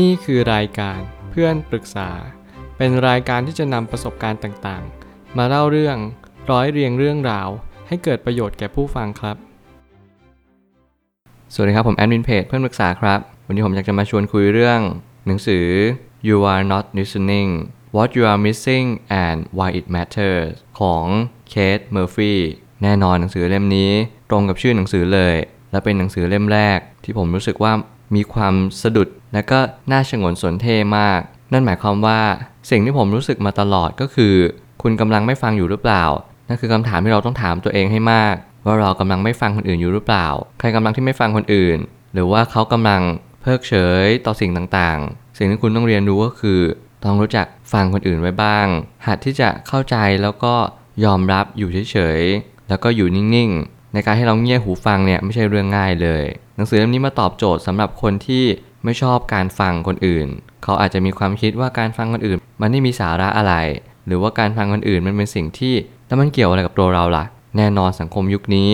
นี่คือรายการเพื่อนปรึกษา เป็นรายการที่จะนำประสบการณ์ต่างๆ มาเล่าเรื่องร้อยเรียงเรื่องราว ให้เกิดประโยชน์แก่ผู้ฟังครับ สวัสดีครับผมแอดมินเพจเพื่อนปรึกษาครับ วันนี้ผมอยากจะมาชวนคุยเรื่อง หนังสือ You Are Not Listening What You Are Missing and Why It Matters ของเคทเมอร์ฟีแน่นอนหนังสือเล่มนี้ ตรงกับชื่อหนังสือเลย และเป็นหนังสือเล่มแรกที่ผมรู้สึกว่า มีความสะดุดและก็น่าชงนสนเท่มาก นั่นหมายความว่าสิ่งที่ผมรู้สึกมาตลอดก็คือ คุณกำลังไม่ฟังอยู่หรือเปล่า นั่นคือคำถามที่เราต้องถามตัวเองให้มาก ว่าเรากำลังไม่ฟังคนอื่นอยู่หรือเปล่า ใครกำลังที่ไม่ฟังคนอื่น หรือว่าเขากำลังเพิกเฉยต่อสิ่งต่างๆ สิ่งที่คุณต้องเรียนรู้ก็คือ ต้องรู้จักฟังคนอื่นไว้บ้าง หัดที่จะเข้าใจแล้วก็ยอมรับอยู่เฉยๆแล้วก็อยู่นิ่งๆ ในการให้เราเงี่ยหูฟังเนี่ยไม่ใช่เรื่องง่ายเลย หนังสือเล่มนี้มาตอบโจทย์สำหรับคนที่ไม่ชอบการฟังคนอื่น เขาอาจจะมีความคิดว่าการฟังคนอื่น มันไม่มีสาระอะไร หรือว่าการฟังคนอื่นมันเป็นสิ่งที่แล้วมันเกี่ยวอะไรกับตัวเราล่ะ แน่นอนสังคมยุคนี้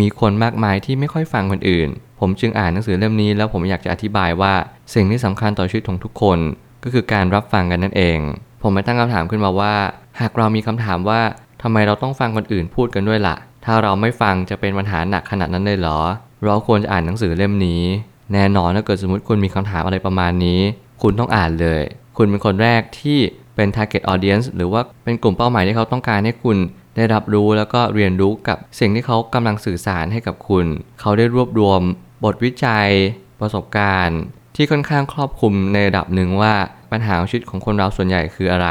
มีคนมากมายที่ไม่ค่อยฟังคนอื่น ผมจึงอ่านหนังสือเล่มนี้แล้วผมอยากจะอธิบายว่า สิ่งที่สำคัญต่อชีวิตของทุกคน ก็คือการรับฟังกันนั่นเอง ผมไม่ตั้งคำถามขึ้นมาว่า หากเรามีคำถามว่าทำไมเราต้องฟังคนอื่นพูดกันด้วยละ่ะ ถ้าเราไม่ฟังจะเป็นปัญหาหนักขนาดนั้นเลยเหรอ เราควรจะอ่านหนังสือเล่มนี้ แน่นอนถ้าเกิดสมมติคุณมีคำถามอะไรประมาณนี้ คุณต้องอ่านเลย คุณเป็นคนแรกที่เป็น target audience หรือว่าเป็นกลุ่มเป้าหมายที่เขาต้องการให้คุณได้รับรู้แล้วก็เรียนรู้กับสิ่งที่เขากำลังสื่อสารให้กับคุณ เขาได้รวบรวม บทวิจัย ประสบการณ์ ที่ค่อนข้างครอบคลุมในระดับหนึ่งว่าปัญหาชีวิตของคนเราส่วนใหญ่คืออะไร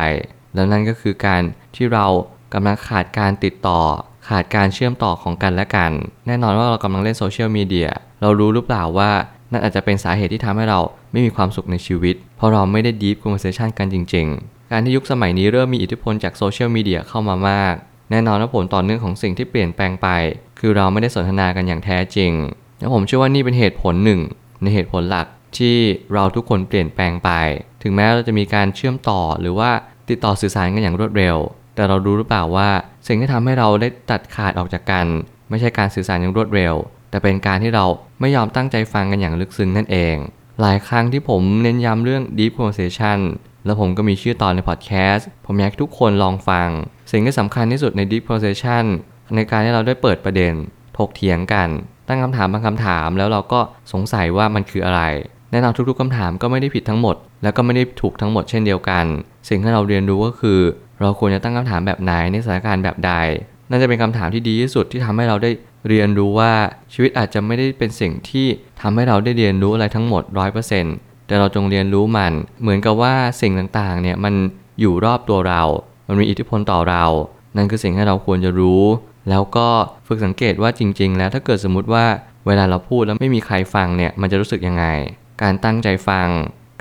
แล้วนั่นก็คือการที่เรากำลังขาดการติดต่อ ขาดการเชื่อมต่อของกันและกัน แน่นอนว่าเรากำลังเล่นโซเชียลมีเดียเรารู้หรือเปล่าว่านั่นอาจจะเป็นสาเหตุที่ทำให้เราไม่มีความสุขในชีวิต เพราะเราไม่ได้ deep conversation กันจริง ๆ การที่ยุคสมัยนี้เริ่มมีอิทธิพลจากโซเชียลมีเดียเข้ามามาก แน่นอนว่าผลต่อเนื่องของสิ่งที่เปลี่ยนแปลงไป คือเราไม่ได้สนทนากันอย่างแท้จริง และผมเชื่อว่านี่เป็นเหตุผลหนึ่ง ในเหตุผลหลักที่เราทุกคนเปลี่ยนแปลงไป ถึงแม้เราจะมีการเชื่อมต่อหรือว่าติดต่อสื่อสารกันอย่างรวดเร็ว แต่เรารู้หรือเปล่าว่าสิ่งที่ทำให้เราได้ตัดขาดออกจากกัน ไม่ใช่การสื่อสารอย่างรวดเร็ว แต่เป็นการที่เราไม่ยอมตั้งใจฟังกันอย่างลึกซึ้งนั่นเอง หลายครั้งที่ผมเน้นย้ำเรื่อง deep conversation แล้วผมก็มีชื่อตอนในพอดแคสต์ผมอยากทุกคนลองฟัง สิ่งที่สำคัญที่สุดใน deep conversation ในการที่เราได้เปิดประเด็น ถกเถียงกัน ตั้งคำถามบางคำถาม แล้วเราก็สงสัยว่ามันคืออะไรแน่นอนทุกๆคำถามก็ไม่ได้ผิดทั้งหมด แล้วก็ไม่ได้ถูกทั้งหมดเช่นเดียวกัน สิ่งที่เราเรียนรู้ก็คือ เราควรจะตั้งคำถามแบบไหนในสถานการณ์แบบใด น่าจะเป็นคำถามที่ดีที่สุดที่ทำให้เราได้เรียนรู้ว่าชีวิตอาจจะไม่ได้เป็นสิ่งที่ทำให้เราได้เรียนรู้อะไรทั้งหมด 100%แต่เราจงเรียนรู้มัน เหมือนกับว่าสิ่งต่างๆเนี่ยมันอยู่รอบตัวเรา มันมีอิทธิพลต่อเรา นั่นคือสิ่งที่เราควรจะรู้ แล้วก็ฝึกสังเกตว่าจริง ๆ แล้วถ้าเกิดสมมติว่าเวลาเราพูดแล้วไม่มีใครฟังเนี่ยมันจะรู้สึกยังไง การตั้งใจฟัง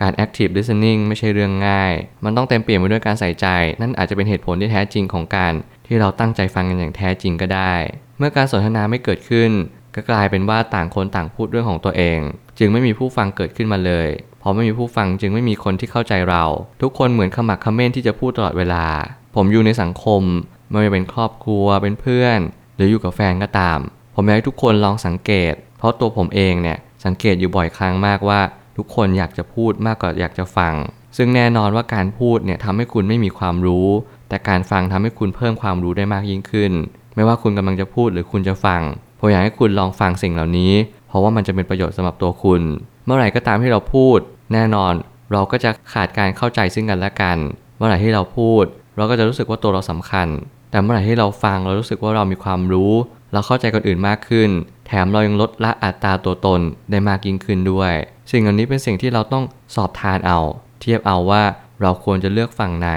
การ active listening ไม่ใช่เรื่องง่าย มันต้องเต็มเปลี่ยมไปด้วยการใส่ใจ นั่นอาจจะเป็นเหตุผลที่แท้จริงของการ ที่เราตั้งใจฟังกันอย่างแท้จริงก็ได้ เมื่อการสนทนาไม่เกิดขึ้น ก็กลายเป็นว่าต่างคนต่างพูดเรื่องของตัวเอง จึงไม่มีผู้ฟังเกิดขึ้นมาเลยพอไม่มีผู้ฟังจึงไม่มีคนที่เข้าใจเรา ทุกคนเหมือนขมักเขม้นที่จะพูดตลอดเวลา ผมอยู่ในสังคม ไม่ว่าเป็นครอบครัวเป็นเพื่อน หรืออยู่กับแฟนก็ตาม ผมอยากให้ทุกคนลองสังเกต เพราะตัวผมเองเนี่ยสังเกตอยู่บ่อยครั้งมากว่า ทุกคนอยากจะพูดมากกว่าอยากจะฟัง ซึ่งแน่นอนว่าการพูดเนี่ยทำให้คุณไม่มีความรู้ แต่การฟังทำให้คุณเพิ่มความรู้ได้มากยิ่งขึ้น ไม่ว่าคุณกำลังจะพูดหรือคุณจะฟังผมอยากให้คุณลองฟังสิ่งเหล่านี้ เพราะว่ามันจะเป็นประโยชน์สำหรับตัวคุณ เมื่อไหร่ก็ตามที่เราพูด แน่นอน เราก็จะขาดการเข้าใจซึ่งกันและกัน เมื่อไหร่ที่เราพูด เราก็จะรู้สึกว่าตัวเราสำคัญ แต่เมื่อไหร่ที่เราฟังเรารู้สึกว่าเรามีความรู้ เราเข้าใจคนอื่นมากขึ้น แถมเรายังลดละอัตราตัวตนได้มากยิ่งขึ้นด้วย สิ่งเหล่านี้เป็นสิ่งที่เราต้องสอบทานเอา เทียบเอาว่าเราควรจะเลือกฝั่งไหน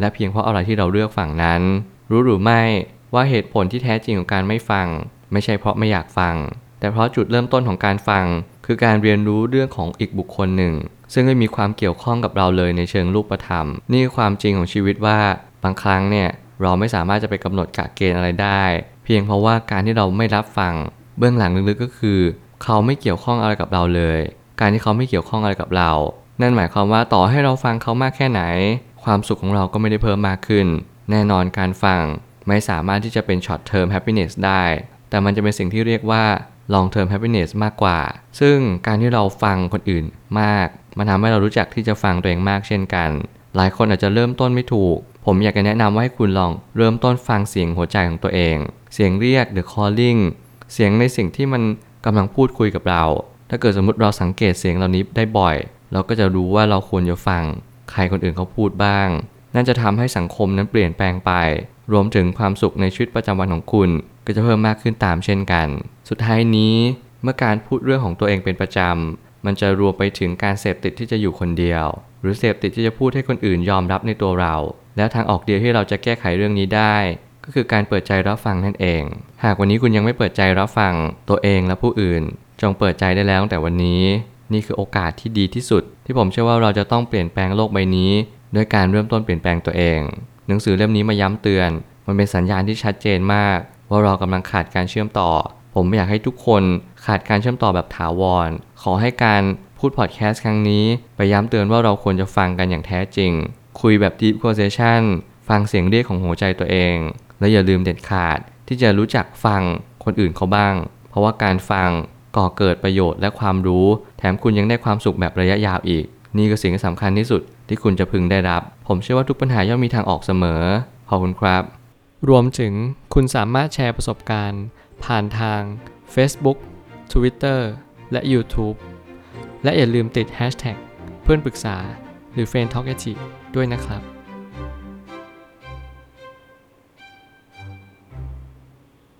และเพียงเพราะอะไรที่เราเลือกฝั่งนั้น รู้หรือไม่ว่าเหตุผลที่แท้จริงของการไม่ฟัง ไม่ใช่เพราะไม่อยากฟัง แต่เพราะจุดเริ่มต้นของการฟัง คือการเรียนรู้เรื่องของอีกบุคคลหนึ่ง ซึ่งไม่มีความเกี่ยวข้องกับเราเลยในเชิงรูปธรรม นี่คือความจริงของชีวิตว่าบางครั้งเนี่ยเราไม่สามารถจะไปกำหนดกะเกณฑ์อะไรได้ เพียงเพราะว่าการที่เราไม่รับฟัง เบื้องหลังลึกๆก็คือ เขาไม่เกี่ยวข้องอะไรกับเราเลย การที่เขาไม่เกี่ยวข้องอะไรกับเรา นั่นหมายความว่าต่อให้เราฟังเขามากแค่ไหน ความสุขของเราก็ไม่ได้เพิ่มมากขึ้น แน่นอนการฟังไม่สามารถที่จะเป็น short term happiness ได้ แต่มันจะเป็นสิ่งที่เรียกว่า long term happiness มากกว่า ซึ่งการที่เราฟังคนอื่นมาก มันทำให้เรารู้จักที่จะฟังตัวเองมากเช่นกัน หลายคนอาจจะเริ่มต้นไม่ถูก ผมอยากจะแนะนำว่าให้คุณลองเริ่มต้นฟังเสียงหัวใจของตัวเอง เสียงเรียก the calling เสียงในสิ่งที่มันกำลังพูดคุยกับเรา ถ้าเกิดสมมติเราสังเกตเสียงเหล่านี้ได้บ่อย เราก็จะรู้ว่าเราควรจะฟัง ใครคนอื่นเขาพูดบ้าง นั่นจะทำให้สังคมนั้นเปลี่ยนแปลงไป รวมถึงความสุขในชีวิตประจำวันของคุณ ก็จะเพิ่มมากขึ้นตามเช่นกัน สุดท้ายนี้เมื่อการพูดเรื่องของตัวเองเป็นประจำ มันจะรวมไปถึงการเสพติดที่จะอยู่คนเดียว หรือเสพติดที่จะพูดให้คนอื่นยอมรับในตัวเรา แล้วทางออกเดียวที่เราจะแก้ไขเรื่องนี้ได้ ก็คือการเปิดใจรับฟังนั่นเอง หากวันนี้คุณยังไม่เปิดใจรับฟังตัวเองและผู้อื่น จงเปิดใจได้แล้วตั้งแต่วันนี้ นี่คือโอกาสที่ดีที่สุด ที่ผมเชื่อว่าเราจะต้องเปลี่ยนแปลงโลกใบนี้ ด้วยการเริ่มต้นเปลี่ยนแปลงตัวเอง หนังสือเล่มนี้มาย้ำเตือน มันเป็นสัญญาณที่ชัดเจนมาก ว่าเรากำลังขาดการเชื่อมต่อ ผมไม่อยากให้ทุกคนขาดการเชื่อมต่อแบบถาวร ขอให้การพูดพอดแคสต์ครั้งนี้ไปย้ำเตือนว่าเราควรจะฟังกันอย่างแท้จริง คุยแบบ deep conversation ฟังเสียงเรียกของหัวใจตัวเอง และอย่าลืมเด็ดขาดที่จะรู้จักฟังคนอื่นเขาบ้าง เพราะว่าการฟังก่อเกิดประโยชน์และความรู้ แถมคุณยังได้ความสุขแบบระยะยาวอีก นี่คือสิ่งที่สำคัญที่สุดที่คุณจะพึงได้รับ ผมเชื่อว่าทุกปัญหาย่อมมีทางออกเสมอ ขอบคุณครับ รวมถึงคุณสามารถแชร์ประสบการณ์ ผ่านทาง Facebook Twitter และ YouTube และอย่าลืมติด Hashtag เพื่อนปรึกษาหรือ f r ร e n d t a l k a ด้วยนะครับ